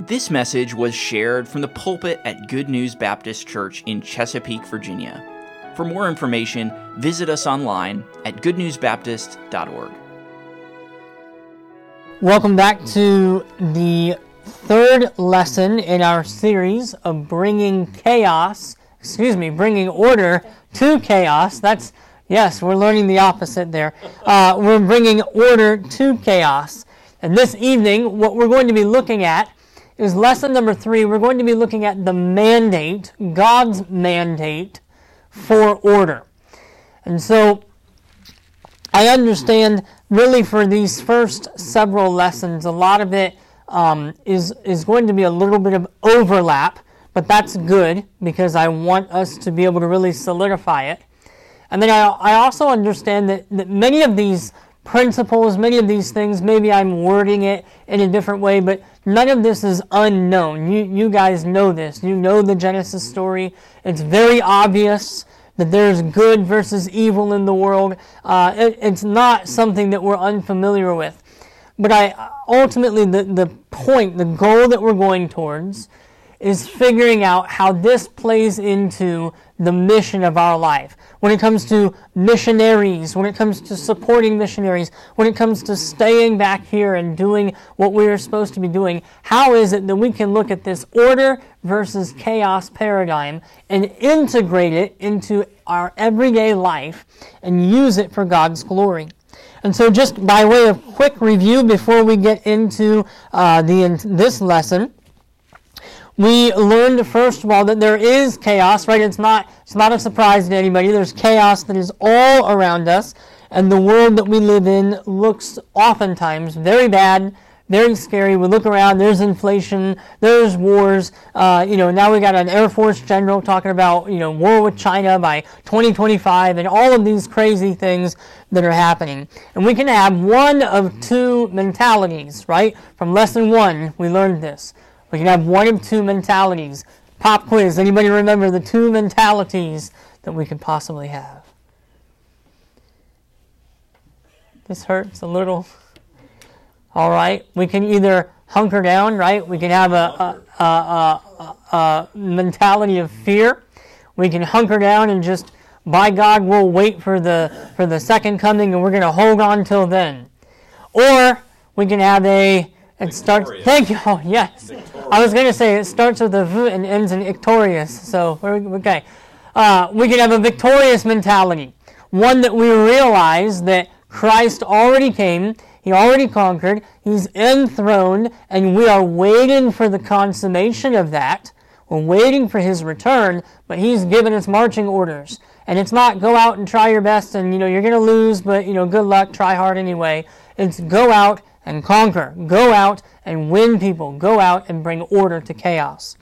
This message was shared from the pulpit at Good News Baptist Church in Chesapeake, Virginia. For more information, visit us online at goodnewsbaptist.org. Welcome back to the third lesson in our series of bringing chaos, excuse me, bringing order to chaos. That's, yes, we're learning the opposite there. Uh, we're bringing order to chaos. And this evening, what we're going to be looking at is lesson number three. We're going to be looking at the mandate, God's mandate for order. And so I understand really for these first several lessons, a lot of it um, is is going to be a little bit of overlap, but that's good because I want us to be able to really solidify it. And then I, I also understand that, that many of these principles, many of these things, maybe I'm wording it in a different way, but none of this is unknown. You, you guys know this. You know the Genesis story. It's very obvious that there's good versus evil in the world. Uh, it, it's not something that we're unfamiliar with. But I ultimately the, the point, the goal that we're going towards is figuring out how this plays into the mission of our life when it comes to missionaries, when it comes to supporting missionaries, when it comes to staying back here and doing what we are supposed to be doing, how is it that we can look at this order versus chaos paradigm and integrate it into our everyday life and use it for God's glory? And so, just by way of quick review before we get into uh, the, this lesson, we learned first of all that there is chaos, right? It's not, it's not a surprise to anybody. There's chaos that is all around us, and the world that we live in looks oftentimes very bad, very scary. We look around, there's inflation, there's wars. Uh, you know, now we got an Air Force general talking about, you know, war with China by 2025 and all of these crazy things that are happening. And we can have one of two mentalities, right? From lesson one, we learned this. We can have one of two mentalities. Pop quiz. Anybody remember the two mentalities that we could possibly have? This hurts a little. All right. We can either hunker down, right? We can have a, a, a, a mentality of fear. We can hunker down and just, by God, we'll wait for the for the second coming, and we're going to hold on till then. Or we can have a it starts. Thank you. Oh, yes. Victorious. I was going to say it starts with a V and ends in victorious. So okay, uh, we can have a victorious mentality, one that we realize that Christ already came, He already conquered, He's enthroned, and we are waiting for the consummation of that. We're waiting for His return, but He's given us marching orders. And it's not go out and try your best, and you know you're going to lose, but you know good luck, try hard anyway. It's go out and conquer. Go out and win people. Go out and bring order to chaos.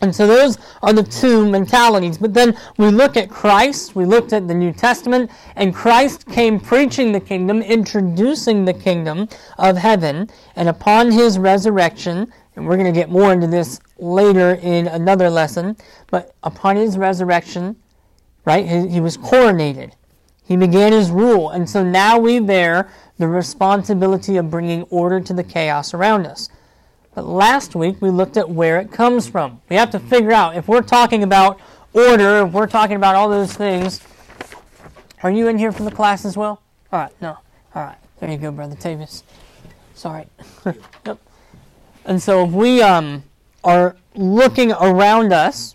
And so those are the two mentalities. But then we look at Christ, we looked at the New Testament, and Christ came preaching the kingdom, introducing the kingdom of heaven. And upon his resurrection, and we're going to get more into this later in another lesson, but upon his resurrection, right, he, he was coronated. He began his rule. And so now we bear the responsibility of bringing order to the chaos around us. But last week we looked at where it comes from. We have to figure out if we're talking about order, if we're talking about all those things. Are you in here from the class as well? All right, no. All right, there you go, Brother Tavis. Sorry. yep. And so if we um, are looking around us,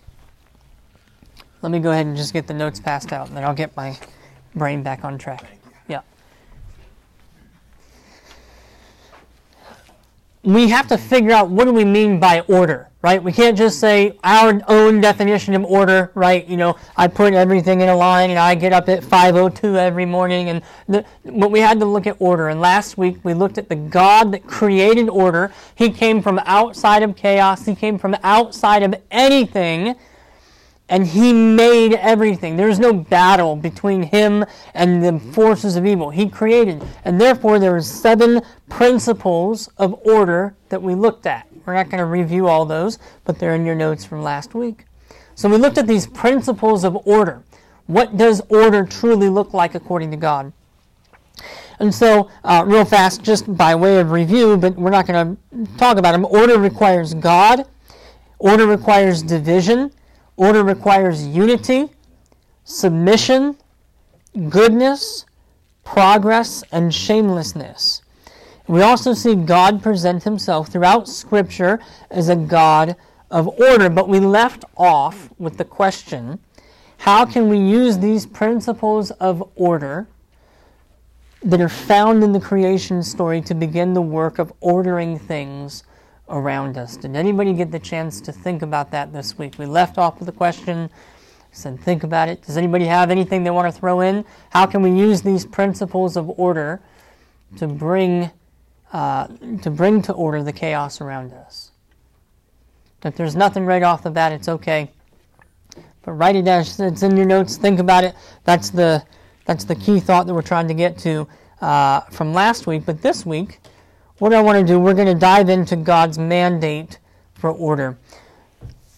let me go ahead and just get the notes passed out, and then I'll get my brain back on track. Yeah. We have to figure out what do we mean by order, right? We can't just say our own definition of order, right? You know, I put everything in a line and I get up at 5:02 every morning, and the, but we had to look at order. And last week we looked at the God that created order. He came from outside of chaos. He came from outside of anything and he made everything. There's no battle between him and the forces of evil. He created. And therefore, there are seven principles of order that we looked at. We're not going to review all those, but they're in your notes from last week. So we looked at these principles of order. What does order truly look like according to God? And so, uh, real fast, just by way of review, but we're not going to talk about them. Order requires God, order requires division, order requires unity, submission, goodness, progress, and shamelessness. We also see God present himself throughout Scripture as a God of order, but we left off with the question how can we use these principles of order that are found in the creation story to begin the work of ordering things around us? Did anybody get the chance to think about that this week? We left off with the question, said think about it. Does anybody have anything they want to throw in? How can we use these principles of order to bring uh, to bring to order the chaos around us? If there's nothing right off the bat, it's okay. But write it down. It's in your notes. Think about it. That's the that's the key thought that we're trying to get to uh, from last week. But this week, what I want to do, we're going to dive into God's mandate for order.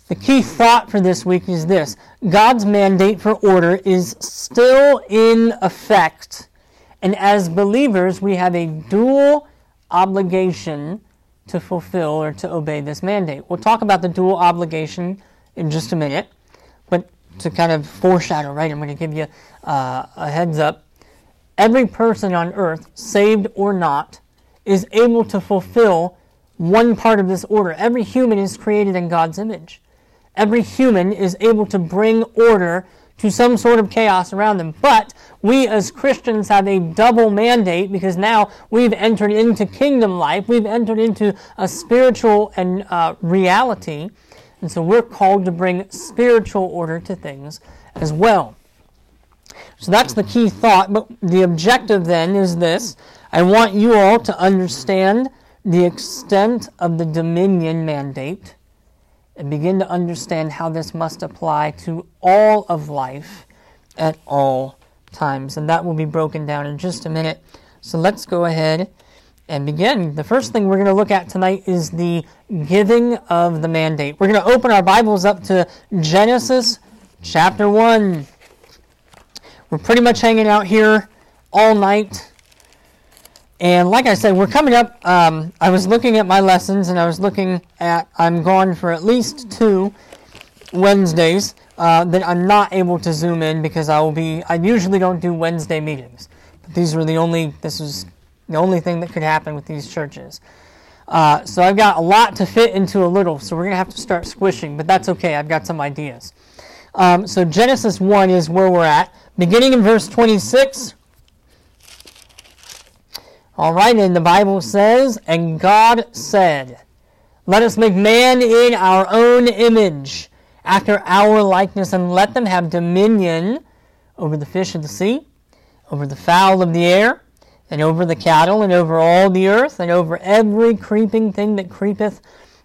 The key thought for this week is this God's mandate for order is still in effect. And as believers, we have a dual obligation to fulfill or to obey this mandate. We'll talk about the dual obligation in just a minute But to kind of foreshadow, right? I'm going to give you uh, a heads up. Every person on earth, saved or not, is able to fulfill one part of this order. Every human is created in God's image. Every human is able to bring order to some sort of chaos around them. But we as Christians have a double mandate because now we've entered into kingdom life. We've entered into a spiritual and uh, reality and so we're called to bring spiritual order to things as well. So that's the key thought. But the objective then is this I want you all to understand the extent of the dominion mandate and begin to understand how this must apply to all of life at all times. And that will be broken down in just a minute. So let's go ahead and begin. The first thing we're going to look at tonight is the giving of the mandate. We're going to open our Bibles up to Genesis chapter 1. We're pretty much hanging out here all night. And like I said, we're coming up. Um, I was looking at my lessons and I was looking at, I'm gone for at least two Wednesdays uh, that I'm not able to zoom in because I will be, I usually don't do Wednesday meetings. But these were the only, this was the only thing that could happen with these churches. Uh, so I've got a lot to fit into a little, so we're going to have to start squishing, but that's okay. I've got some ideas. Um, so Genesis 1 is where we're at. Beginning in verse 26. All right, and the Bible says, And God said, Let us make man in our own image, after our likeness, and let them have dominion over the fish of the sea, over the fowl of the air and over the cattle, and over all the earth, and over every creeping thing that creepeth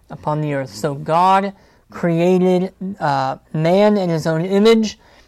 upon the earth. So God created uh, man in his own image.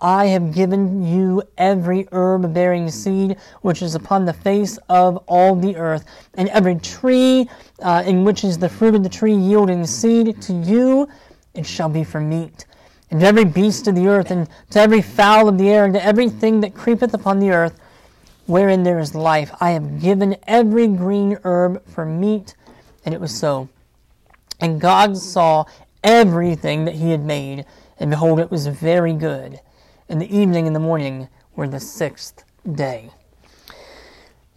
I have given you every herb bearing seed which is upon the face of all the earth, and every tree uh, in which is the fruit of the tree yielding seed, to you it shall be for meat. And to every beast of the earth, and to every fowl of the air, and to everything that creepeth upon the earth, wherein there is life, I have given every green herb for meat. And it was so. And God saw everything that he had made, and behold, it was very good. And the evening and the morning were the sixth day.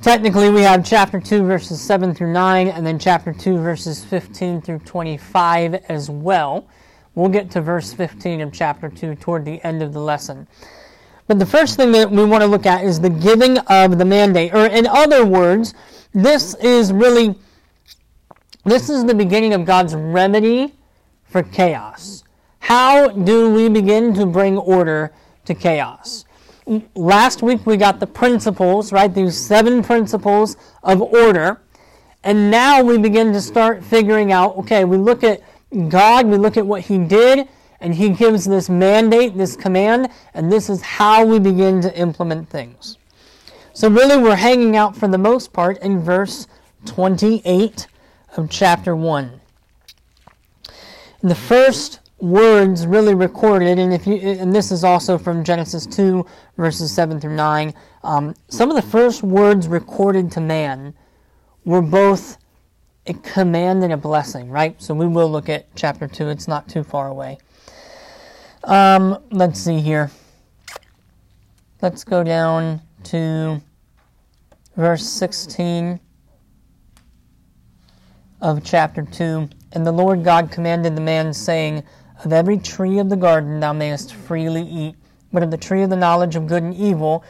Technically, we have chapter 2, verses 7 through 9, and then chapter 2, verses 15 through 25 as well. We'll get to verse 15 of chapter 2 toward the end of the lesson. But the first thing that we want to look at is the giving of the mandate. Or, in other words, this is really this is the beginning of God's remedy for chaos. How do we begin to bring order to chaos? Last week we got the principles, right? These seven principles of order. And now we begin to start figuring out okay, we look at God, we look at what He did, and He gives this mandate, this command, and this is how we begin to implement things. So, really, we're hanging out for the most part in verse 28 of chapter 1. The first words really recorded, and if you, and this is also from Genesis 2, verses 7 through 9. Um, some of the first words recorded to man were both a command and a blessing, right? So we will look at chapter 2. It's not too far away. Um, let's see here. Let's go down to verse 16 of chapter 2. And the Lord God commanded the man, saying, Of every tree of the garden thou mayest freely eat, but of the tree of the knowledge of good and evil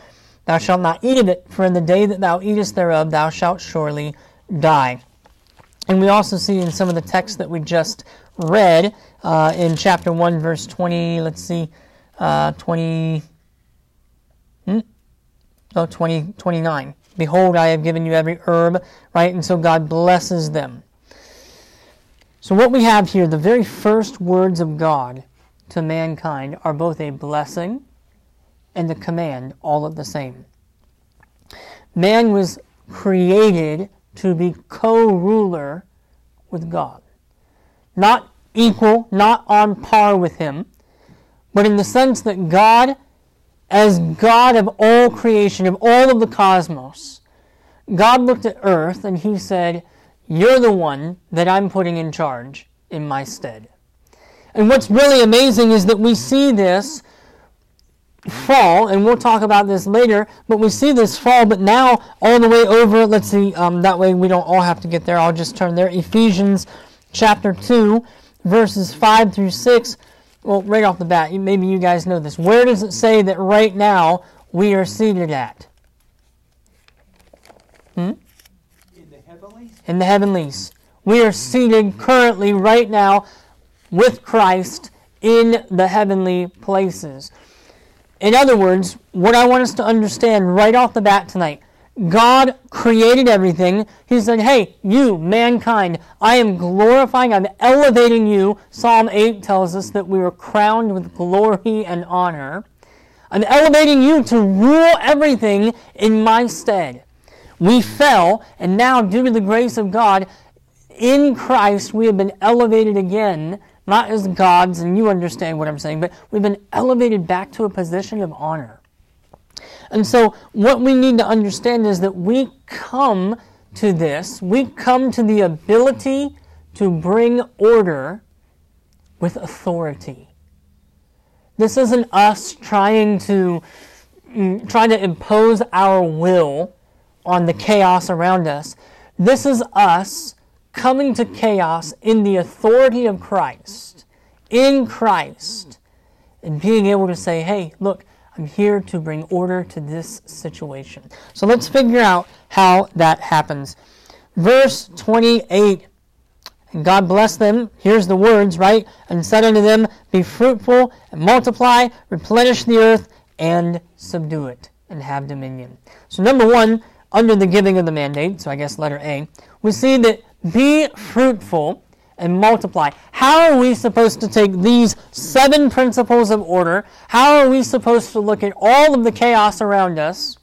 thou shalt not eat of it, for in the day that thou eatest thereof thou shalt surely die. And we also see in some of the texts that we just read uh, in chapter 1, verse 20, let's see, uh, 20, hmm? oh, 20, 29. Behold, I have given you every herb, right? And so God blesses them. So, what we have here, the very first words of God to mankind are both a blessing and a command all at the same. Man was created to be co ruler with God. Not equal, not on par with Him, but in the sense that God, as God of all creation, of all of the cosmos, God looked at earth and He said, You're the one that I'm putting in charge in my stead. And what's really amazing is that we see this fall, and we'll talk about this later, but we see this fall, but now all the way over, let's see, um, that way we don't all have to get there. I'll just turn there. Ephesians chapter 2, verses 5 through 6. Well, right off the bat, maybe you guys know this. Where does it say that right now we are seated at? Hmm? In the heavenlies? We are seated currently, right now, with Christ in the heavenly places. In other words, what I want us to understand right off the bat tonight God created everything. He said, Hey, you, mankind, I am glorifying, I'm elevating you. Psalm 8 tells us that we were crowned with glory and honor. I'm elevating you to rule everything in my stead. We fell, and now, due to the grace of God, in Christ, we have been elevated again not as gods, and you understand what I'm saying, but we've been elevated back to a position of honor. And so, what we need to understand is that we come to this, we come to the ability to bring order with authority. This isn't us trying to mm, trying to impose our will on the chaos around us. This is us coming to chaos in the authority of Christ, in Christ, and being able to say, hey, look, I'm here to bring order to this situation. So let's figure out how that happens. Verse 28 And God blessed them. Here's the words, right? And said unto them, Be fruitful and multiply, replenish the earth, and subdue it, and have dominion. So, number one, under the giving of the mandate, so I guess letter A, we see that be fruitful and multiply. How are we supposed to take these seven principles of order? How are we supposed to look at all of the chaos around us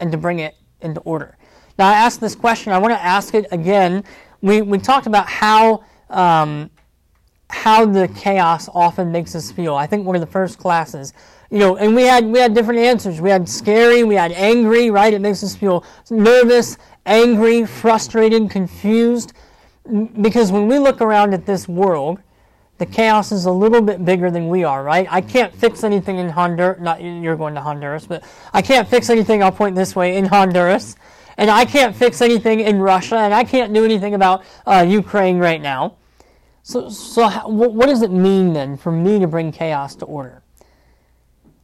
and to bring it into order? Now, I asked this question. I want to ask it again. We, we talked about how, um, how the chaos often makes us feel. I think one of the first classes you know, and we had we had different answers. We had scary, we had angry, right? It makes us feel nervous, angry, frustrated, confused. Because when we look around at this world, the chaos is a little bit bigger than we are, right? I can't fix anything in Honduras. Not you're going to Honduras, but I can't fix anything. I'll point this way in Honduras, and I can't fix anything in Russia, and I can't do anything about uh, Ukraine right now. So, so how, what does it mean then for me to bring chaos to order?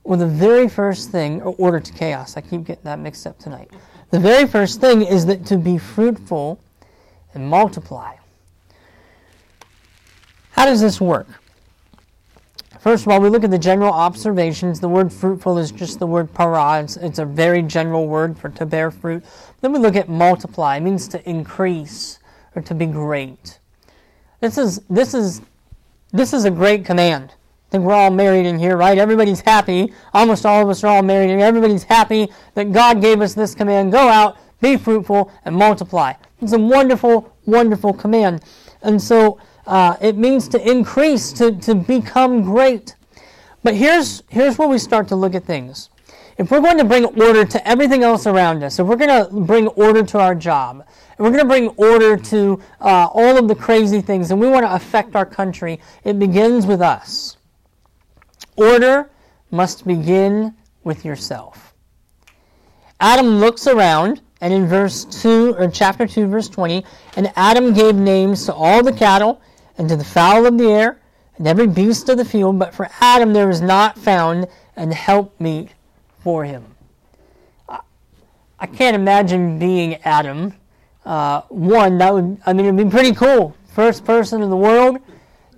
Well, the very first thing, or order to chaos, I keep getting that mixed up tonight. The very first thing is that to be fruitful and multiply. How does this work? First of all, we look at the general observations. The word fruitful is just the word para. It's, it's a very general word for to bear fruit. Then we look at multiply. It means to increase or to be great. This is this is this is a great command. Think we're all married in here, right? Everybody's happy. Almost all of us are all married, and everybody's happy that God gave us this command: go out, be fruitful, and multiply. It's a wonderful, wonderful command, and so uh, it means to increase, to to become great. But here's here's where we start to look at things. If we're going to bring order to everything else around us, if we're going to bring order to our job, if we're going to bring order to uh, all of the crazy things, and we want to affect our country, it begins with us. Order must begin with yourself. Adam looks around, and in verse 2, or chapter 2, verse 20, and Adam gave names to all the cattle, and to the fowl of the air, and every beast of the field, but for Adam there was not found an helpmeet for him. I can't imagine being Adam. Uh, one, that would, I mean, it'd be pretty cool. First person in the world.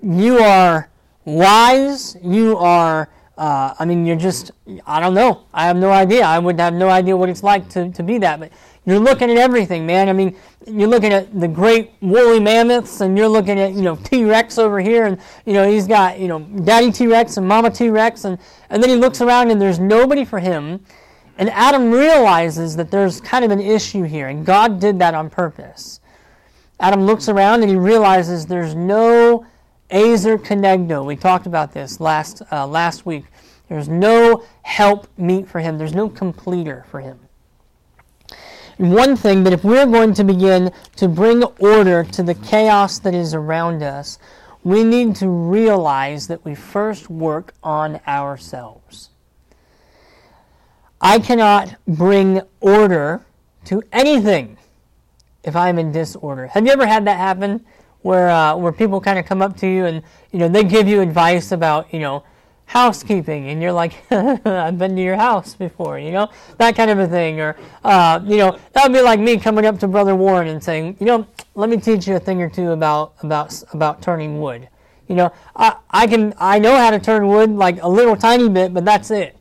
You are wise. You are, uh, I mean, you're just, I don't know. I have no idea. I would have no idea what it's like to, to be that. But you're looking at everything, man. I mean, you're looking at the great woolly mammoths, and you're looking at, you know, T Rex over here, and, you know, he's got, you know, Daddy T Rex and Mama T Rex, and, and then he looks around and there's nobody for him. And Adam realizes that there's kind of an issue here, and God did that on purpose. Adam looks around and he realizes there's no Ezer Kenegdo. We talked about this last, uh, last week. There's no help meet for him, there's no completer for him. One thing that if we're going to begin to bring order to the chaos that is around us, we need to realize that we first work on ourselves. I cannot bring order to anything if I'm in disorder. Have you ever had that happen where uh, where people kind of come up to you and you know they give you advice about you know housekeeping and you're like I've been to your house before you know that kind of a thing or uh, you know that would be like me coming up to Brother Warren and saying you know let me teach you a thing or two about about about turning wood. You know I I can I know how to turn wood like a little tiny bit but that's it.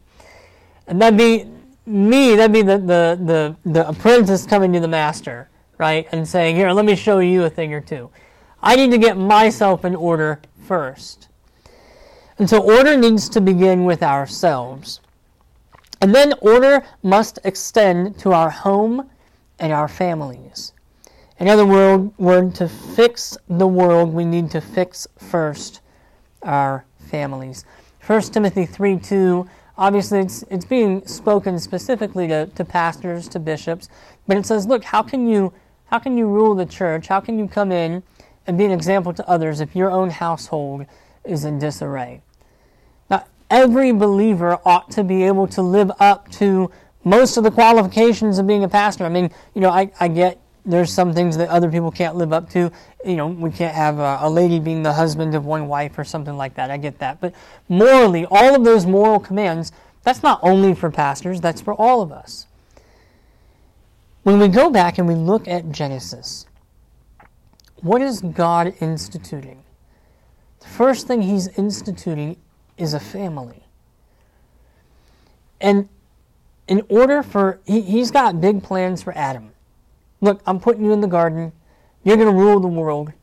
And that'd be me, that'd be the, the, the, the apprentice coming to the master, right? And saying, Here, let me show you a thing or two. I need to get myself in order first. And so order needs to begin with ourselves. And then order must extend to our home and our families. In other words, to fix the world, we need to fix first our families. 1 Timothy 3 2 Obviously, it's, it's being spoken specifically to, to pastors, to bishops, but it says, look, how can you how can you rule the church? How can you come in and be an example to others if your own household is in disarray? Now, every believer ought to be able to live up to most of the qualifications of being a pastor. I mean, you know, I, I get there's some things that other people can't live up to. You know, we can't have a, a, lady being the husband of one wife or something like that. I get that. But morally, all of those moral commands, that's not only for pastors, that's for all of us. When we go back and we look at Genesis, what is God instituting? The first thing He's instituting is a family. And in order for, he, He's got big plans for Adam. Look, I'm putting you in the garden. You're going to rule the world.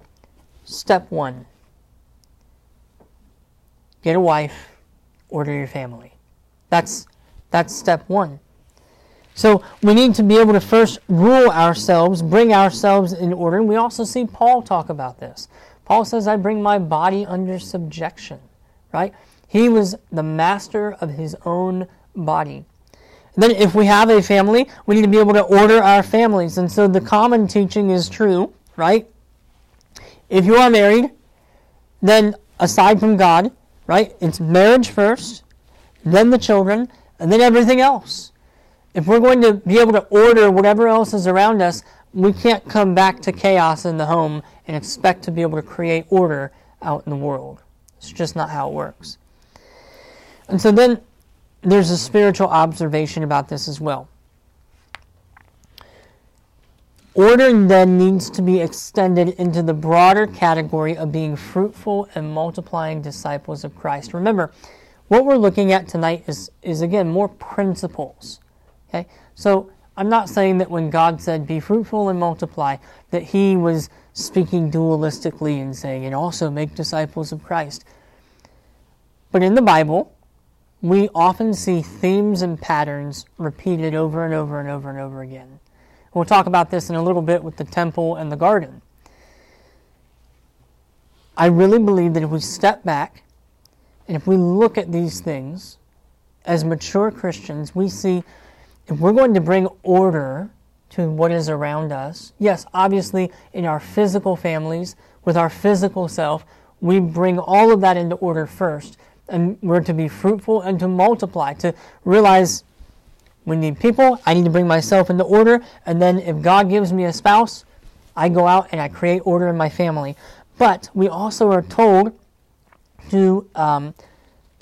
Step one get a wife, order your family. That's, that's step one. So we need to be able to first rule ourselves, bring ourselves in order. And we also see Paul talk about this. Paul says, I bring my body under subjection, right? He was the master of his own body. And then, if we have a family, we need to be able to order our families. And so the common teaching is true, right? If you are married, then aside from God, right, it's marriage first, then the children, and then everything else. If we're going to be able to order whatever else is around us, we can't come back to chaos in the home and expect to be able to create order out in the world. It's just not how it works. And so then there's a spiritual observation about this as well. Order then needs to be extended into the broader category of being fruitful and multiplying disciples of Christ. Remember, what we're looking at tonight is, is again more principles. Okay? So I'm not saying that when God said, be fruitful and multiply, that he was speaking dualistically and saying, and also make disciples of Christ. But in the Bible, we often see themes and patterns repeated over and over and over and over again. We'll talk about this in a little bit with the temple and the garden. I really believe that if we step back and if we look at these things as mature Christians, we see if we're going to bring order to what is around us, yes, obviously in our physical families, with our physical self, we bring all of that into order first. And we're to be fruitful and to multiply, to realize we need people, I need to bring myself into order, and then if God gives me a spouse, I go out and I create order in my family. But we also are told to, um,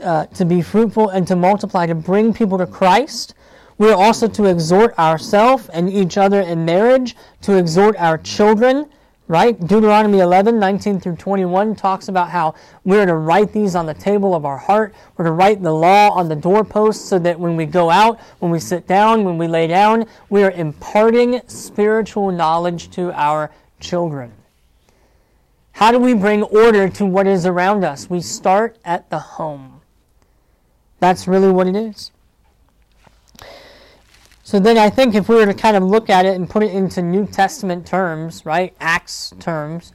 uh, to be fruitful and to multiply, to bring people to Christ. We are also to exhort ourselves and each other in marriage, to exhort our children, right? Deuteronomy 11, 19 through 21 talks about how we're to write these on the table of our heart. We're to write the law on the doorposts so that when we go out, when we sit down, when we lay down, we are imparting spiritual knowledge to our children. How do we bring order to what is around us? We start at the home. That's really what it is. So then I think if we were to kind of look at it and put it into New Testament terms, right, Acts terms,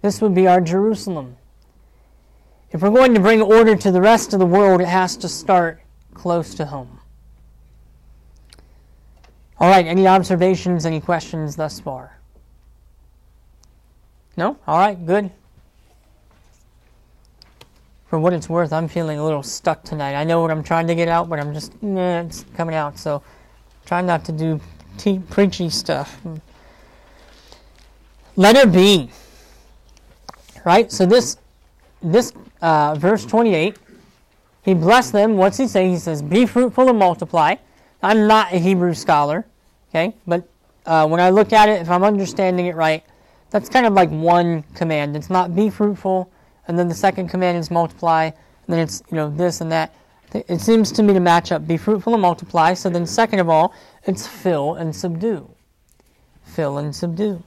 this would be our Jerusalem. If we're going to bring order to the rest of the world, it has to start close to home. All right, any observations, any questions thus far? No? All right, good. For what it's worth, I'm feeling a little stuck tonight. I know what I'm trying to get out, but I'm just, eh, it's coming out. So try not to do te- preachy stuff. Letter B. Right? So this, this uh, verse 28, he blessed them. What's he say? He says, Be fruitful and multiply. I'm not a Hebrew scholar, okay? But uh, when I look at it, if I'm understanding it right, that's kind of like one command. It's not be fruitful, and then the second command is multiply, and then it's you know this and that. It seems to me to match up. Be fruitful and multiply. So then, second of all, it's fill and subdue. Fill and subdue.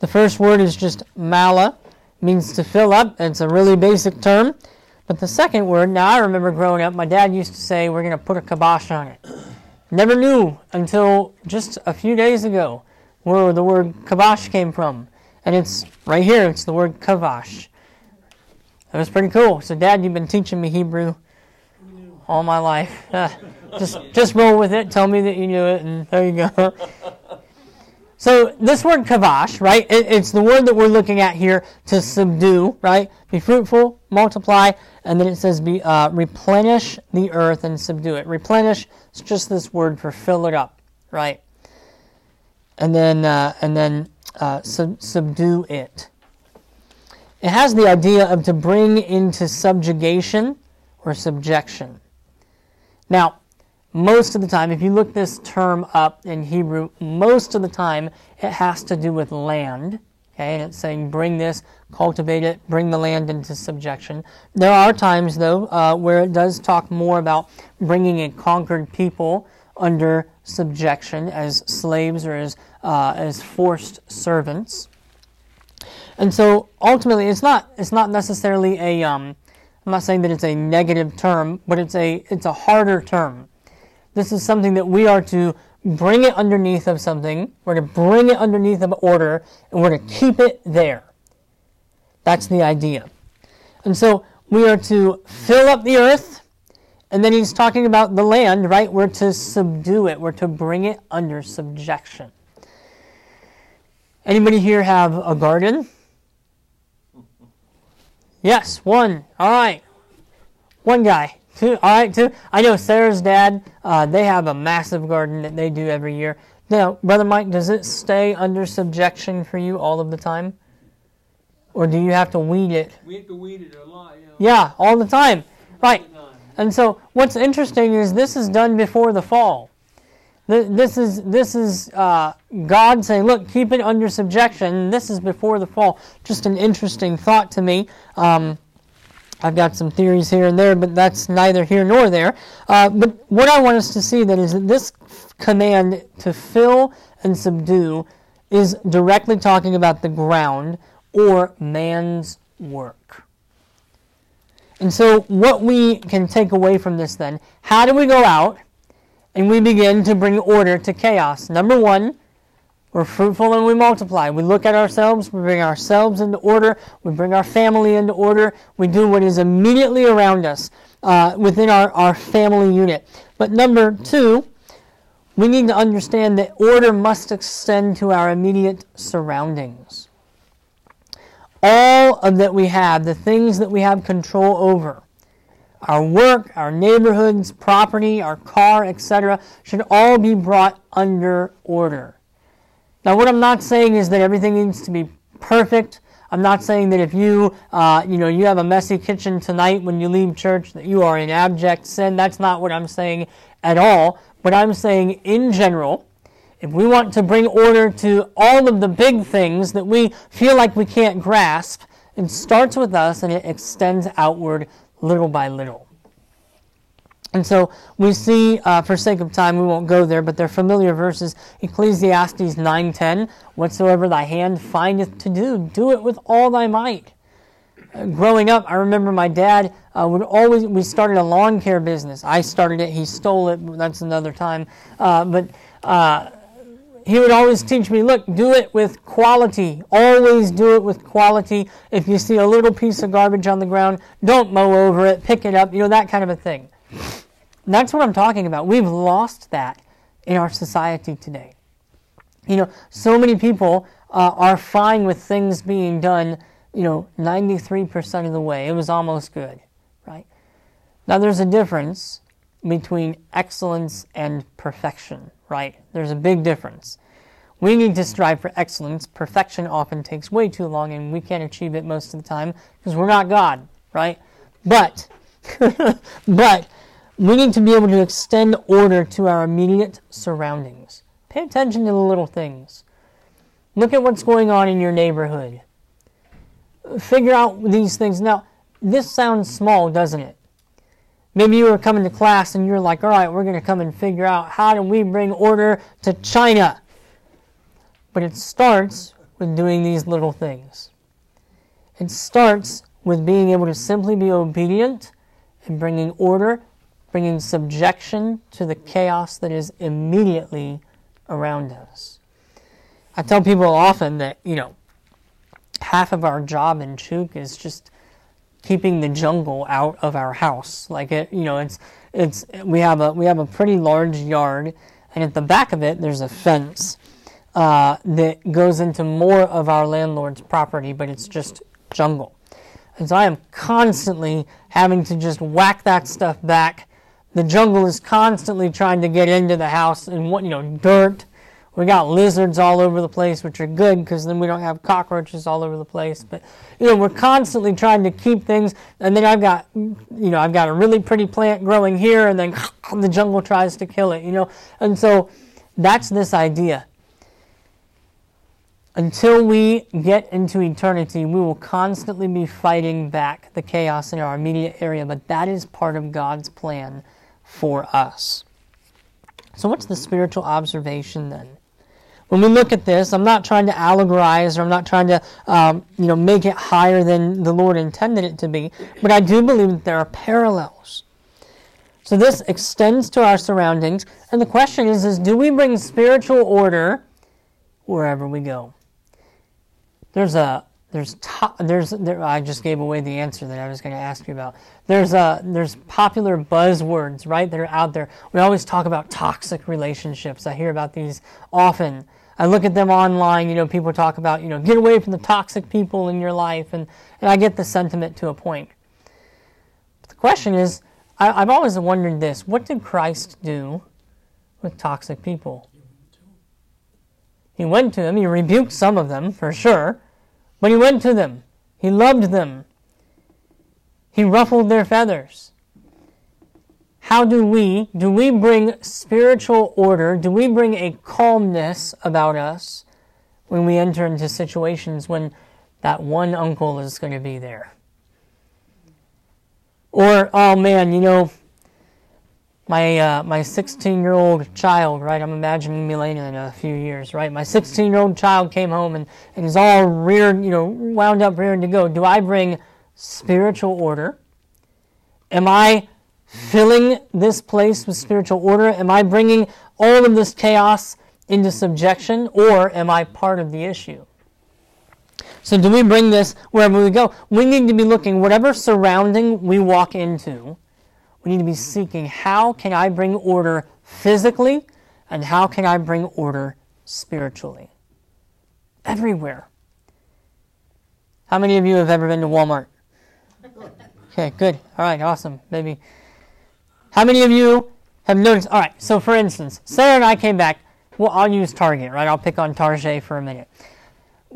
The first word is just mala, means to fill up. It's a really basic term. But the second word, now I remember growing up, my dad used to say, we're going to put a kibosh on it. Never knew until just a few days ago where the word kavash came from. And it's right here, it's the word kavash. That was pretty cool. So, Dad, you've been teaching me Hebrew all my life. Uh, just, just roll with it. Tell me that you knew it, and there you go. So, this word kavash, right? It, it's the word that we're looking at here to subdue, right? Be fruitful, multiply, and then it says be uh, replenish the earth and subdue it. Replenish is just this word for fill it up, right? and then uh, and then uh, sub- subdue it. It has the idea of to bring into subjugation or subjection. Now, most of the time, if you look this term up in Hebrew, most of the time it has to do with land. Okay, and it's saying bring this, cultivate it, bring the land into subjection. There are times, though, uh, where it does talk more about bringing a conquered people under subjection as slaves or as, uh, as forced servants. And so ultimately, it's not, it's not necessarily a, um, I'm not saying that it's a negative term, but it's a, it's a harder term. This is something that we are to bring it underneath of something, we're to bring it underneath of order, and we're to keep it there. That's the idea. And so we are to fill up the earth, and then he's talking about the land, right? We're to subdue it, we're to bring it under subjection. Anybody here have a garden? Yes, one. All right. One guy. Two. All right, two. I know Sarah's dad, uh, they have a massive garden that they do every year. Now, Brother Mike, does it stay under subjection for you all of the time? Or do you have to weed it? We have to weed it a lot, you know. Yeah, all the time. Right. And so what's interesting is this is done before the fall. This is this is uh, God saying, "Look, keep it under subjection." This is before the fall. Just an interesting thought to me. Um, I've got some theories here and there, but that's neither here nor there. Uh, but what I want us to see then is that this command to fill and subdue is directly talking about the ground or man's work. And so, what we can take away from this then, how do we go out and we begin to bring order to chaos? Number one, we're fruitful and we multiply. We look at ourselves, we bring ourselves into order, we bring our family into order, we do what is immediately around us uh, within our, our family unit. But number two, we need to understand that order must extend to our immediate surroundings. All of that we have, the things that we have control over, our work, our neighborhoods, property, our car, etc., should all be brought under order. Now, what I'm not saying is that everything needs to be perfect. I'm not saying that if you, uh, you know, you have a messy kitchen tonight when you leave church that you are in abject sin. That's not what I'm saying at all. But I'm saying in general, if we want to bring order to all of the big things that we feel like we can't grasp, it starts with us and it extends outward little by little. And so we see, uh, for sake of time, we won't go there, but they're familiar verses. Ecclesiastes 9.10, Whatsoever thy hand findeth to do, do it with all thy might. Uh, growing up, I remember my dad uh, would always, we started a lawn care business. I started it, he stole it, that's another time. Uh, but uh, he would always teach me, look, do it with quality. Always do it with quality. If you see a little piece of garbage on the ground, don't mow over it, pick it up, you know, that kind of a thing. That's what I'm talking about. We've lost that in our society today. You know, so many people uh, are fine with things being done, you know, 93% of the way. It was almost good, right? Now, there's a difference between excellence and perfection, right? There's a big difference. We need to strive for excellence. Perfection often takes way too long, and we can't achieve it most of the time because we're not God, right? But, but we need to be able to extend order to our immediate surroundings. Pay attention to the little things. Look at what's going on in your neighborhood. Figure out these things. Now, this sounds small, doesn't it? Maybe you were coming to class and you're like, all right, we're going to come and figure out how do we bring order to China. But it starts with doing these little things. It starts with being able to simply be obedient and bringing order bringing subjection to the chaos that is immediately around us. I tell people often that, you know, half of our job in Chuuk is just keeping the jungle out of our house. Like it, you know, it's it's we have a we have a pretty large yard, and at the back of it there's a fence uh, that goes into more of our landlord's property, but it's just jungle. And so I am constantly having to just whack that stuff back the jungle is constantly trying to get into the house and what you know dirt. We got lizards all over the place, which are good because then we don't have cockroaches all over the place. But you know, we're constantly trying to keep things. And then I've got, you know, I've got a really pretty plant growing here, and then the jungle tries to kill it. You know, and so that's this idea. Until we get into eternity, we will constantly be fighting back the chaos in our immediate area. But that is part of God's plan for us. So, what's the spiritual observation then? When we look at this, I'm not trying to allegorize or I'm not trying to, um, you know, make it higher than the Lord intended it to be, but I do believe that there are parallels. So this extends to our surroundings, and the question is: Is do we bring spiritual order wherever we go? There's a there's there's there, I just gave away the answer that I was going to ask you about. There's a there's popular buzzwords right that are out there. We always talk about toxic relationships. I hear about these often. I look at them online. You know, people talk about you know get away from the toxic people in your life, and and I get the sentiment to a point. But the question is, I, I've always wondered this: What did Christ do with toxic people? He went to them. He rebuked some of them for sure. But he went to them. He loved them. He ruffled their feathers. How do we, do we bring spiritual order? Do we bring a calmness about us when we enter into situations when that one uncle is going to be there? Or, oh man, you know, my uh, my 16 year old child, right? I'm imagining Milena in a few years, right? My 16 year old child came home and, and is all reared, you know, wound up, reared to go. Do I bring spiritual order? Am I filling this place with spiritual order? Am I bringing all of this chaos into subjection, or am I part of the issue? So, do we bring this wherever we go? We need to be looking, whatever surrounding we walk into we need to be seeking how can I bring order physically and how can I bring order spiritually? Everywhere. How many of you have ever been to Walmart? Okay, good. All right, awesome. Maybe. How many of you have noticed? All right, so for instance, Sarah and I came back. Well, I'll use Target, right? I'll pick on Target for a minute.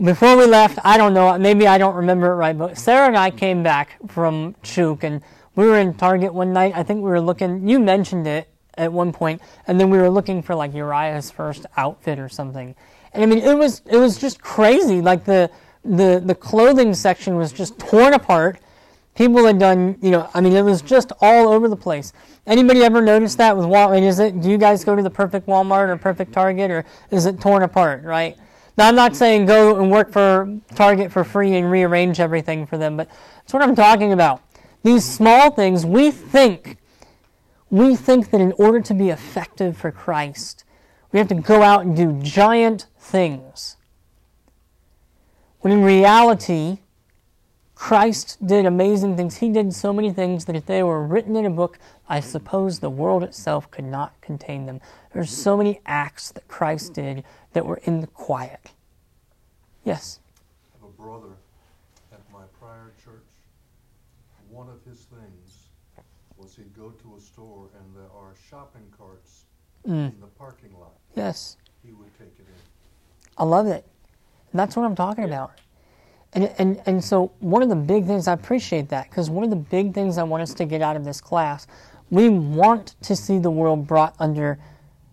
Before we left, I don't know, maybe I don't remember it right, but Sarah and I came back from Chuuk and we were in Target one night. I think we were looking. You mentioned it at one point, and then we were looking for like Uriah's first outfit or something. And I mean, it was it was just crazy. Like the the the clothing section was just torn apart. People had done, you know, I mean, it was just all over the place. Anybody ever noticed that with Walmart? Is it? Do you guys go to the perfect Walmart or perfect Target, or is it torn apart? Right. Now, I'm not saying go and work for Target for free and rearrange everything for them, but that's what I'm talking about. These small things, we think, we think that in order to be effective for Christ, we have to go out and do giant things. When in reality, Christ did amazing things. He did so many things that if they were written in a book, I suppose the world itself could not contain them. There's so many acts that Christ did that were in the quiet. Yes? I have a brother at my prior church one of his things was he'd go to a store and there are shopping carts mm. in the parking lot. Yes. He would take it in. I love it. And that's what I'm talking about. And, and, and so, one of the big things, I appreciate that, because one of the big things I want us to get out of this class, we want to see the world brought under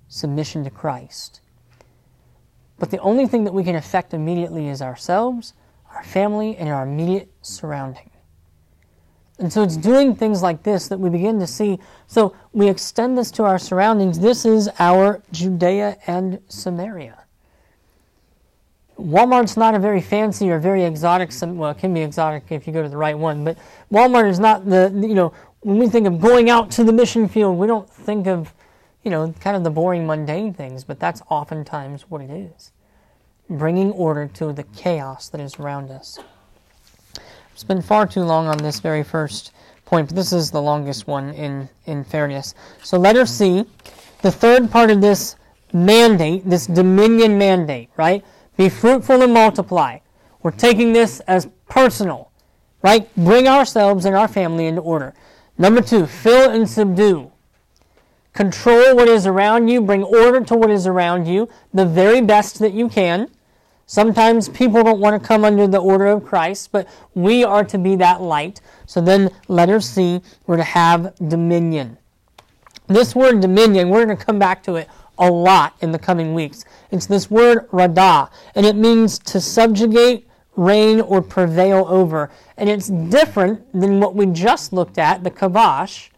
submission to Christ. But the only thing that we can affect immediately is ourselves, our family, and our immediate surrounding. And so it's doing things like this that we begin to see. So we extend this to our surroundings. This is our Judea and Samaria. Walmart's not a very fancy or very exotic, well, it can be exotic if you go to the right one, but Walmart is not the, you know, when we think of going out to the mission field, we don't think of, you know, kind of the boring, mundane things, but that's oftentimes what it is. Bringing order to the chaos that is around us. Spend far too long on this very first point, but this is the longest one in, in fairness. So letter C, the third part of this mandate, this dominion mandate, right? Be fruitful and multiply. We're taking this as personal, right? Bring ourselves and our family into order. Number two, fill and subdue. Control what is around you, bring order to what is around you, the very best that you can. Sometimes people don't want to come under the order of Christ, but we are to be that light. So then, letter C, we're to have dominion. This word dominion, we're going to come back to it a lot in the coming weeks. It's this word radah, and it means to subjugate, reign, or prevail over. And it's different than what we just looked at, the kavash,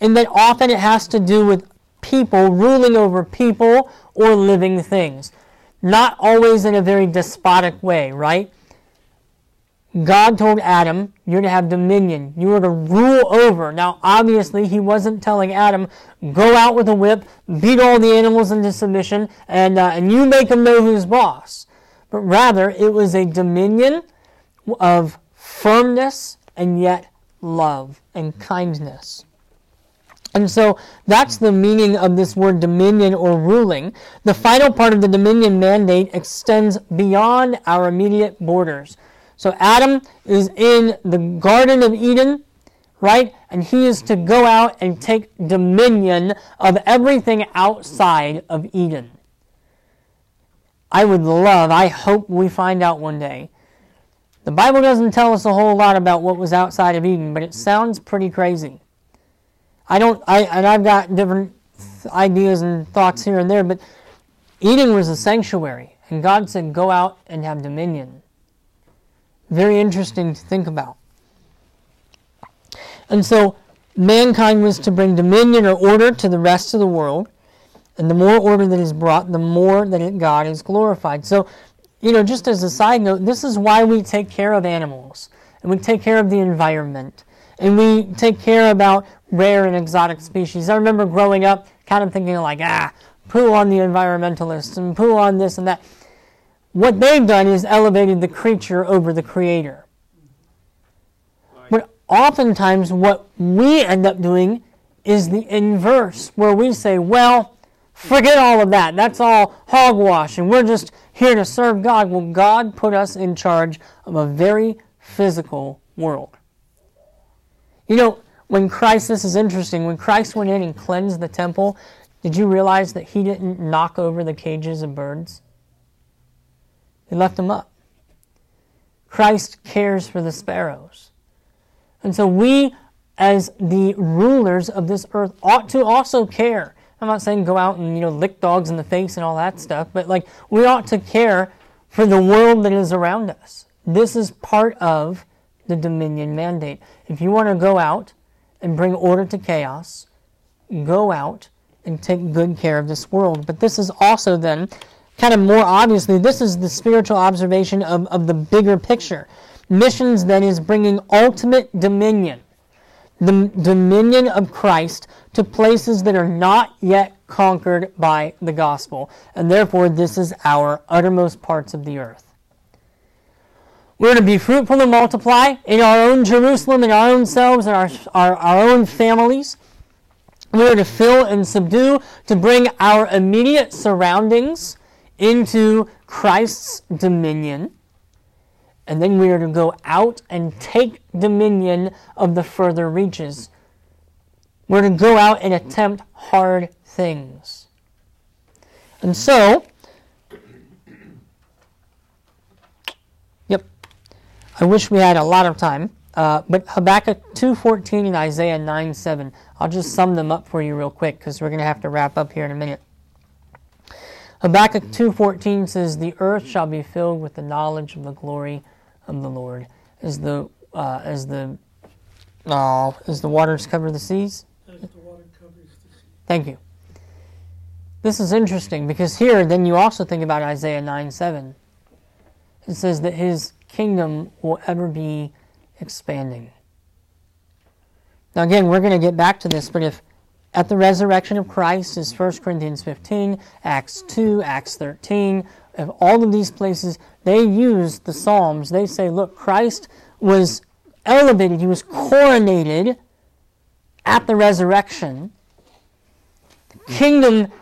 in that often it has to do with people ruling over people or living things not always in a very despotic way, right? God told Adam, you're to have dominion. You are to rule over. Now, obviously, he wasn't telling Adam, go out with a whip, beat all the animals into submission, and, uh, and you make them know who's boss. But rather, it was a dominion of firmness and yet love and kindness. And so that's the meaning of this word dominion or ruling. The final part of the dominion mandate extends beyond our immediate borders. So Adam is in the Garden of Eden, right? And he is to go out and take dominion of everything outside of Eden. I would love, I hope we find out one day. The Bible doesn't tell us a whole lot about what was outside of Eden, but it sounds pretty crazy. I don't, I, and I've got different ideas and thoughts here and there, but Eden was a sanctuary, and God said, go out and have dominion. Very interesting to think about. And so mankind was to bring dominion or order to the rest of the world. And the more order that is brought, the more that it, God is glorified. So, you know, just as a side note, this is why we take care of animals and we take care of the environment and we take care about rare and exotic species. I remember growing up kind of thinking like, ah, poo on the environmentalists and poo on this and that. What they've done is elevated the creature over the creator. But oftentimes what we end up doing is the inverse, where we say, well, forget all of that. That's all hogwash, and we're just here to serve God. Well, God put us in charge of a very physical world. You know, when Christ, this is interesting, when Christ went in and cleansed the temple, did you realize that he didn't knock over the cages of birds? He left them up. Christ cares for the sparrows. And so we, as the rulers of this earth, ought to also care. I'm not saying go out and you know lick dogs in the face and all that stuff, but like we ought to care for the world that is around us. This is part of the dominion mandate. If you want to go out and bring order to chaos, go out and take good care of this world. But this is also then kind of more obviously, this is the spiritual observation of, of the bigger picture. Missions then is bringing ultimate dominion, the dominion of Christ, to places that are not yet conquered by the gospel. And therefore, this is our uttermost parts of the earth. We're to be fruitful and multiply in our own Jerusalem, in our own selves, in our, our, our own families. We are to fill and subdue, to bring our immediate surroundings into Christ's dominion. And then we are to go out and take dominion of the further reaches. We're to go out and attempt hard things. And so, yep, I wish we had a lot of time. Uh, but Habakkuk 2.14 and Isaiah 9.7. I'll just sum them up for you real quick because we're going to have to wrap up here in a minute. Habakkuk 2.14 says, The earth shall be filled with the knowledge of the glory of the Lord. As the, uh, as the, oh, as the waters cover the seas? As the water covers the sea. Thank you. This is interesting because here then you also think about Isaiah 9 7. It says that his kingdom will ever be expanding. Now, again, we're going to get back to this, but if at the resurrection of Christ is 1 Corinthians 15, Acts 2, Acts 13, of all of these places, they use the Psalms. They say, look, Christ was elevated, he was coronated at the resurrection. The kingdom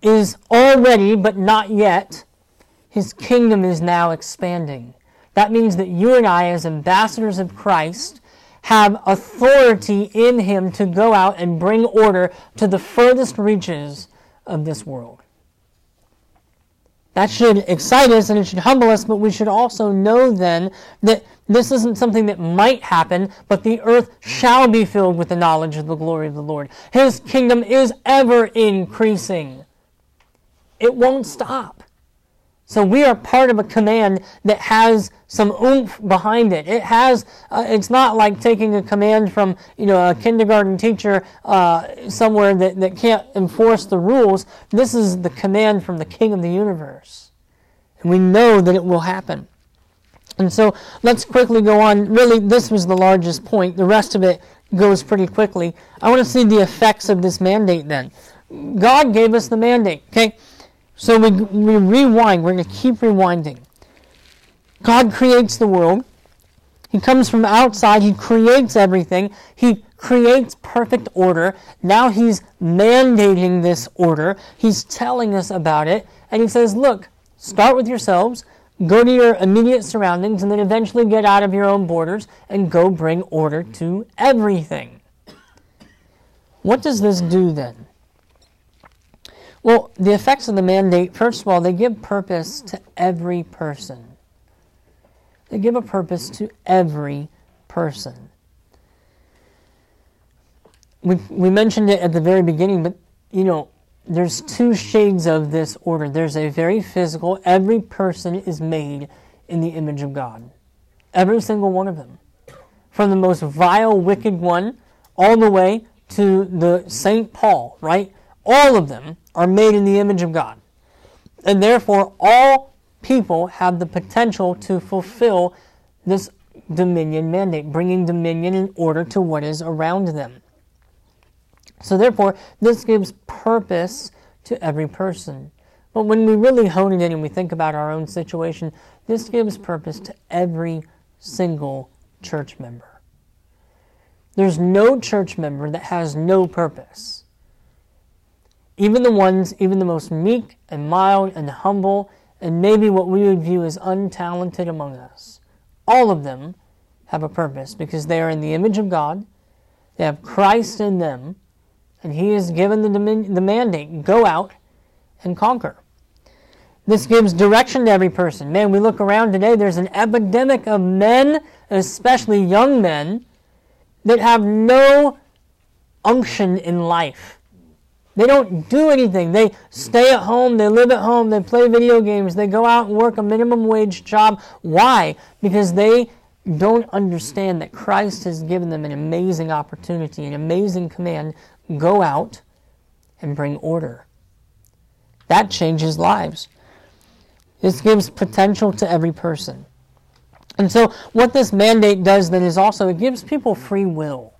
is already, but not yet. His kingdom is now expanding. That means that you and I, as ambassadors of Christ, have authority in him to go out and bring order to the furthest reaches of this world. That should excite us and it should humble us, but we should also know then that this isn't something that might happen, but the earth shall be filled with the knowledge of the glory of the Lord. His kingdom is ever increasing, it won't stop. So we are part of a command that has some oomph behind it. It has. Uh, it's not like taking a command from you know a kindergarten teacher uh, somewhere that, that can't enforce the rules. This is the command from the King of the universe, and we know that it will happen. And so let's quickly go on. Really, this was the largest point. The rest of it goes pretty quickly. I want to see the effects of this mandate. Then, God gave us the mandate. Okay. So we, we rewind. We're going to keep rewinding. God creates the world. He comes from outside. He creates everything. He creates perfect order. Now he's mandating this order. He's telling us about it. And he says, look, start with yourselves, go to your immediate surroundings, and then eventually get out of your own borders and go bring order to everything. What does this do then? Well, the effects of the mandate, first of all, they give purpose to every person. They give a purpose to every person. We, we mentioned it at the very beginning, but you know, there's two shades of this order. There's a very physical, every person is made in the image of God. Every single one of them. From the most vile, wicked one all the way to the St. Paul, right? All of them are made in the image of God. And therefore, all people have the potential to fulfill this dominion mandate, bringing dominion and order to what is around them. So, therefore, this gives purpose to every person. But when we really hone it in and we think about our own situation, this gives purpose to every single church member. There's no church member that has no purpose. Even the ones, even the most meek and mild and humble, and maybe what we would view as untalented among us, all of them have a purpose because they are in the image of God. They have Christ in them, and He has given the, the mandate go out and conquer. This gives direction to every person. Man, we look around today, there's an epidemic of men, especially young men, that have no unction in life. They don't do anything. They stay at home, they live at home, they play video games, they go out and work a minimum wage job. Why? Because they don't understand that Christ has given them an amazing opportunity, an amazing command go out and bring order. That changes lives. This gives potential to every person. And so, what this mandate does then is also it gives people free will.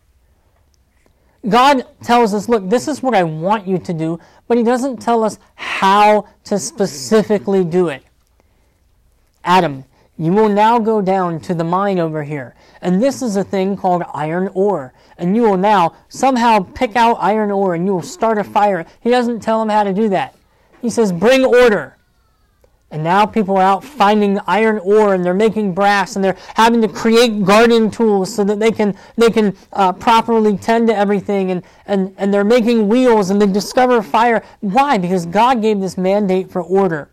God tells us, look, this is what I want you to do, but He doesn't tell us how to specifically do it. Adam, you will now go down to the mine over here, and this is a thing called iron ore. And you will now somehow pick out iron ore and you will start a fire. He doesn't tell him how to do that. He says, bring order. And now people are out finding iron ore and they're making brass and they're having to create garden tools so that they can they can uh, properly tend to everything and, and, and they're making wheels and they discover fire. Why? Because God gave this mandate for order.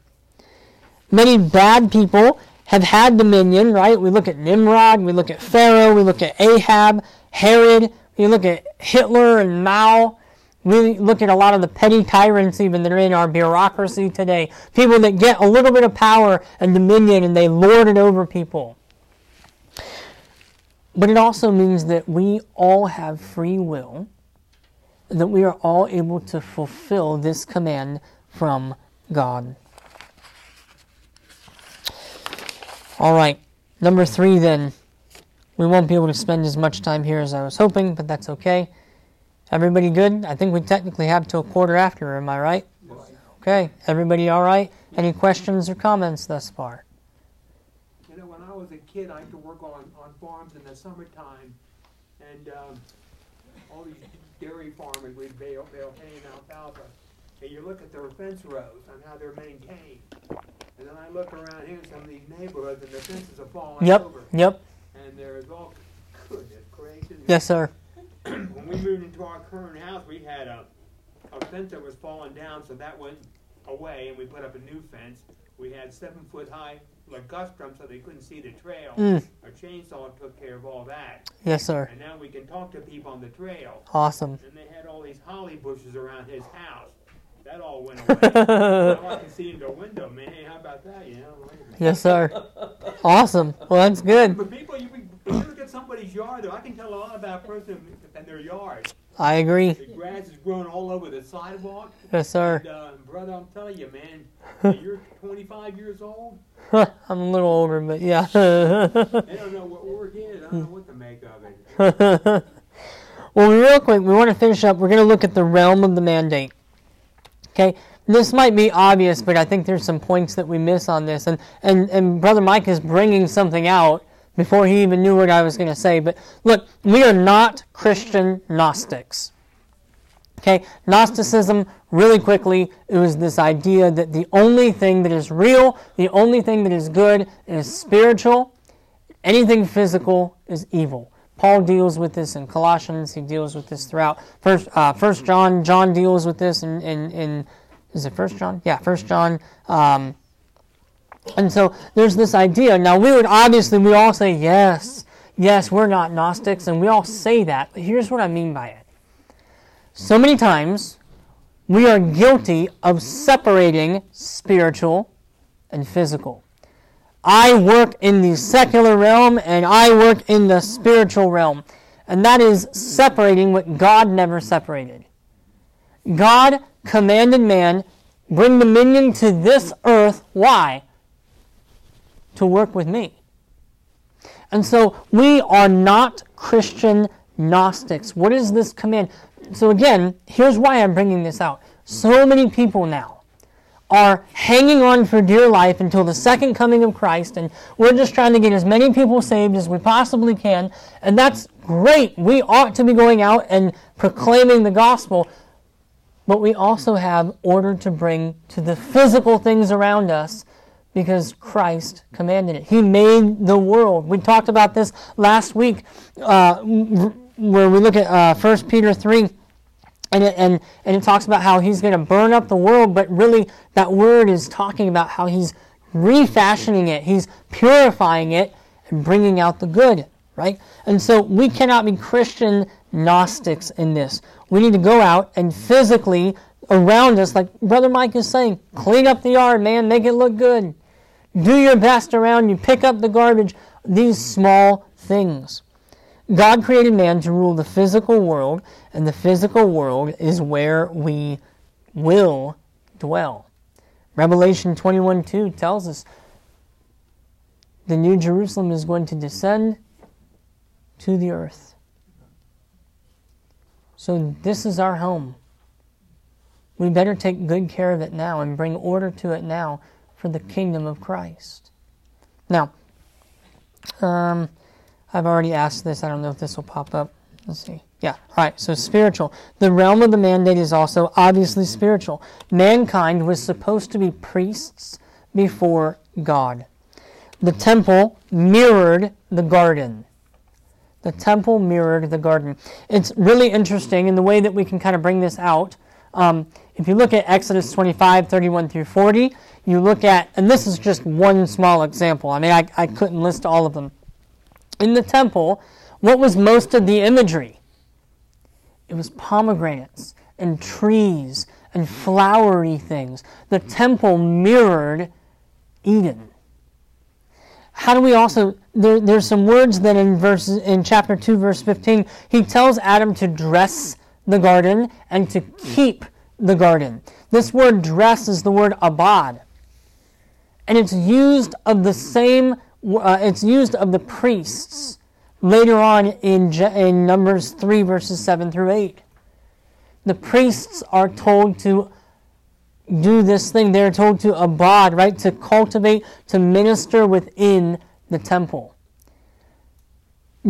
Many bad people have had dominion, right? We look at Nimrod, we look at Pharaoh, we look at Ahab, Herod, we look at Hitler and Mao. We look at a lot of the petty tyrants even that are in our bureaucracy today. People that get a little bit of power and dominion and they lord it over people. But it also means that we all have free will, that we are all able to fulfill this command from God. All right, number three then. We won't be able to spend as much time here as I was hoping, but that's okay. Everybody good? I think we technically have till a quarter after, am I right? Okay, everybody all right? Any questions or comments thus far? You know, when I was a kid, I used to work on, on farms in the summertime, and um, all these dairy farmers would bale, bale hay and alfalfa. And you look at their fence rows and how they're maintained. And then I look around here in some of these neighborhoods, and the fences are falling Yep, over. yep. And there's all, goodness gracious. Yes, sir. when we moved into our current house, we had a, a fence that was falling down, so that went away, and we put up a new fence. We had seven foot high ligustrum so they couldn't see the trail. Mm. Our chainsaw took care of all that. Yes, sir. And now we can talk to people on the trail. Awesome. And they had all these holly bushes around his house. That all went away. now I can see into a window, man. Hey, How about that? You know. Yes, sir. Awesome. Well, that's good. But people, you, you look at somebody's yard, though. I can tell a lot about a person and their yard. I agree. The grass is growing all over the sidewalk. Yes, sir. And, uh, brother, I'm telling you, man, you're 25 years old. I'm a little older, but yeah. They don't know what work is. I don't know what to make of it. well, real quick, we want to finish up. We're going to look at the realm of the mandate. Okay, this might be obvious, but I think there's some points that we miss on this. And, and, and Brother Mike is bringing something out before he even knew what I was going to say. But look, we are not Christian Gnostics. Okay, Gnosticism, really quickly, it was this idea that the only thing that is real, the only thing that is good is spiritual, anything physical is evil. Paul deals with this in Colossians. He deals with this throughout. First, uh, First John. John deals with this in, in, in is it First John? Yeah, First John. Um, and so there's this idea. Now we would obviously we all say yes, yes, we're not Gnostics, and we all say that. But here's what I mean by it. So many times we are guilty of separating spiritual and physical. I work in the secular realm and I work in the spiritual realm. and that is separating what God never separated. God commanded man, bring dominion to this earth. Why? To work with me. And so we are not Christian Gnostics. What is this command? So again, here's why I'm bringing this out. So many people now are hanging on for dear life until the second coming of Christ, and we're just trying to get as many people saved as we possibly can, and that's great. We ought to be going out and proclaiming the gospel, but we also have order to bring to the physical things around us because Christ commanded it. He made the world. We talked about this last week uh, where we look at uh, 1 Peter 3 and it, and, and it talks about how he's going to burn up the world, but really that word is talking about how he's refashioning it, he's purifying it, and bringing out the good, right? And so we cannot be Christian Gnostics in this. We need to go out and physically around us, like Brother Mike is saying, clean up the yard, man, make it look good. Do your best around you, pick up the garbage, these small things. God created man to rule the physical world, and the physical world is where we will dwell. Revelation 21 2 tells us the New Jerusalem is going to descend to the earth. So, this is our home. We better take good care of it now and bring order to it now for the kingdom of Christ. Now, um, I've already asked this. I don't know if this will pop up. Let's see. Yeah, all right, so spiritual. The realm of the mandate is also obviously spiritual. Mankind was supposed to be priests before God. The temple mirrored the garden. The temple mirrored the garden. It's really interesting in the way that we can kind of bring this out. Um, if you look at Exodus 25, 31 through 40, you look at, and this is just one small example. I mean, I, I couldn't list all of them in the temple, what was most of the imagery? It was pomegranates and trees and flowery things. The temple mirrored Eden. How do we also there, there's some words that in verses in chapter 2 verse 15 he tells Adam to dress the garden and to keep the garden. This word dress is the word abad. And it's used of the same uh, it's used of the priests later on in, in Numbers 3, verses 7 through 8. The priests are told to do this thing. They're told to abad, right? To cultivate, to minister within the temple.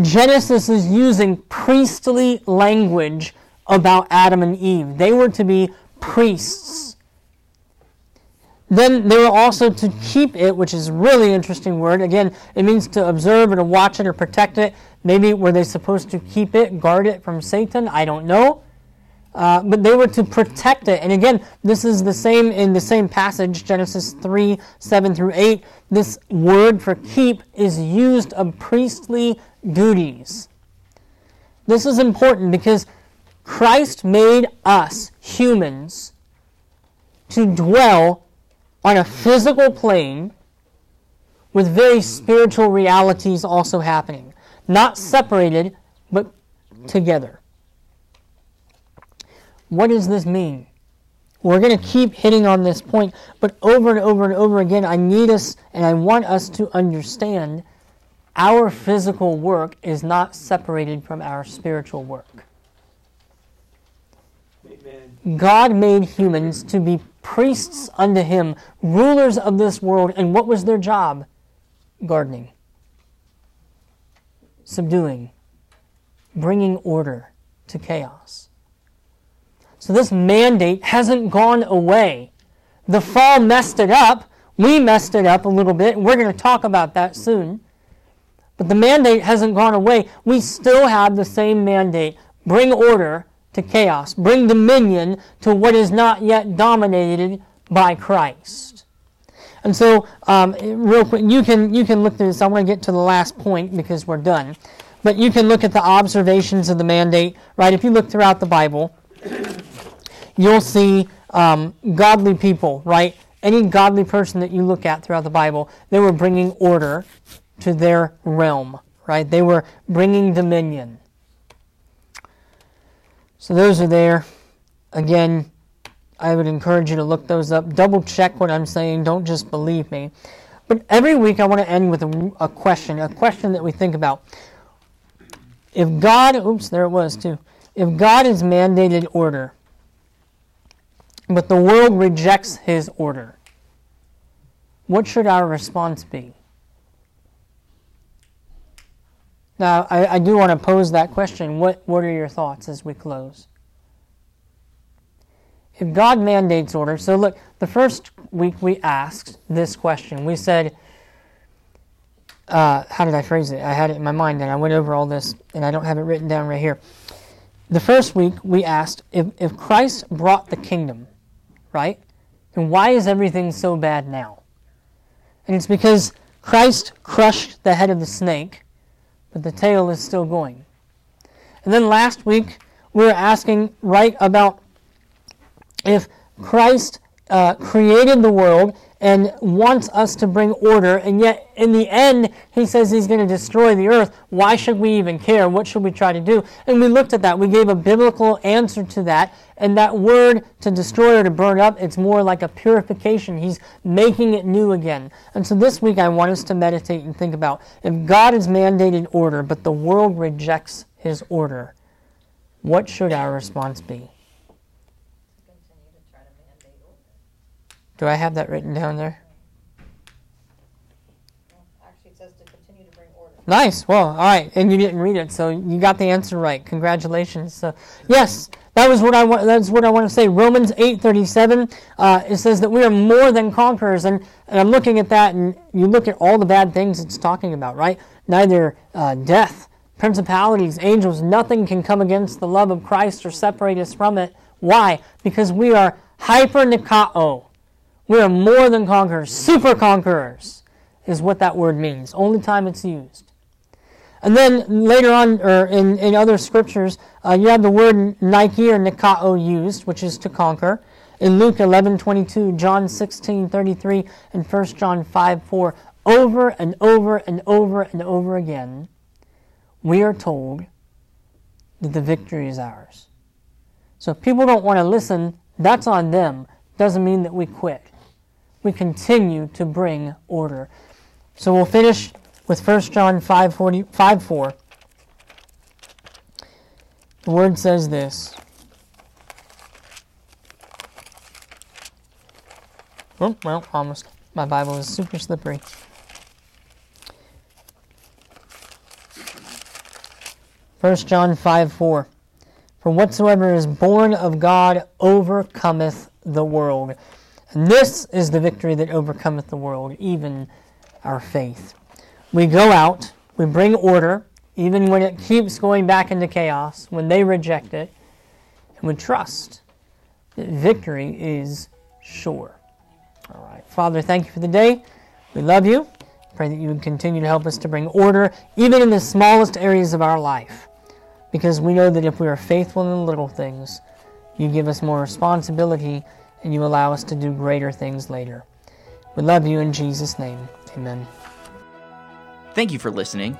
Genesis is using priestly language about Adam and Eve. They were to be priests then they were also to keep it, which is really interesting word. Again, it means to observe or to watch it or protect it. Maybe were they supposed to keep it, guard it from Satan? I don't know. Uh, but they were to protect it. And again, this is the same in the same passage, Genesis 3 7 through 8. This word for keep is used of priestly duties. This is important because Christ made us, humans, to dwell on a physical plane with very spiritual realities also happening. Not separated, but together. What does this mean? We're going to keep hitting on this point, but over and over and over again, I need us and I want us to understand our physical work is not separated from our spiritual work. God made humans to be priests unto him, rulers of this world. And what was their job? Gardening, subduing, bringing order to chaos. So this mandate hasn't gone away. The fall messed it up. We messed it up a little bit. We're going to talk about that soon. But the mandate hasn't gone away. We still have the same mandate bring order to chaos, bring dominion to what is not yet dominated by Christ. And so, um, real quick, you can you can look through this. I want to get to the last point because we're done. But you can look at the observations of the mandate, right? If you look throughout the Bible, you'll see um, godly people, right? Any godly person that you look at throughout the Bible, they were bringing order to their realm, right? They were bringing dominion. So those are there. Again, I would encourage you to look those up. Double check what I'm saying. Don't just believe me. But every week I want to end with a, a question, a question that we think about. If God, oops, there it was too. If God is mandated order, but the world rejects his order, what should our response be? Now, I, I do want to pose that question. What, what are your thoughts as we close? If God mandates order, so look, the first week we asked this question. We said, uh, how did I phrase it? I had it in my mind and I went over all this and I don't have it written down right here. The first week we asked if, if Christ brought the kingdom, right? Then why is everything so bad now? And it's because Christ crushed the head of the snake, but the tail is still going. And then last week we were asking right about if Christ uh, created the world and wants us to bring order, and yet in the end, he says he's going to destroy the earth. Why should we even care? What should we try to do? And we looked at that. We gave a biblical answer to that. And that word to destroy or to burn up, it's more like a purification. He's making it new again. And so this week, I want us to meditate and think about if God has mandated order, but the world rejects his order, what should our response be? Do I have that written down there? Actually, it says to continue to bring order. Nice. Well, all right, and you didn't read it, so you got the answer right. Congratulations. So, yes, that was what I want. That's what I want to say. Romans eight thirty seven. Uh, it says that we are more than conquerors, and, and I'm looking at that, and you look at all the bad things it's talking about, right? Neither uh, death, principalities, angels, nothing can come against the love of Christ or separate us from it. Why? Because we are hyper nikao we are more than conquerors, super conquerors, is what that word means. Only time it's used. And then later on, or in, in other scriptures, uh, you have the word Nike or Nikao used, which is to conquer. In Luke 11:22, John 16:33, and 1 John 5:4, over and over and over and over again, we are told that the victory is ours. So if people don't want to listen, that's on them. Doesn't mean that we quit we continue to bring order. So we'll finish with 1 John 5, 40, 5 4. The word says this. Oh, well, almost. My Bible is super slippery. First John 5 4. For whatsoever is born of God overcometh the world. And this is the victory that overcometh the world, even our faith. We go out, we bring order, even when it keeps going back into chaos, when they reject it, and we trust that victory is sure. All right. Father, thank you for the day. We love you. Pray that you would continue to help us to bring order, even in the smallest areas of our life, because we know that if we are faithful in the little things, you give us more responsibility and you allow us to do greater things later. We love you in Jesus' name. Amen. Thank you for listening.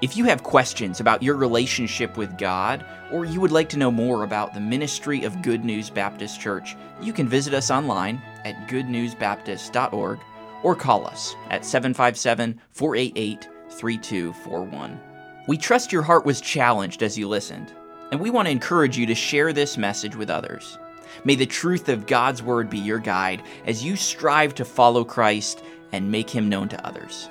If you have questions about your relationship with God, or you would like to know more about the ministry of Good News Baptist Church, you can visit us online at goodnewsbaptist.org or call us at 757 488 3241. We trust your heart was challenged as you listened, and we want to encourage you to share this message with others. May the truth of God's Word be your guide as you strive to follow Christ and make him known to others.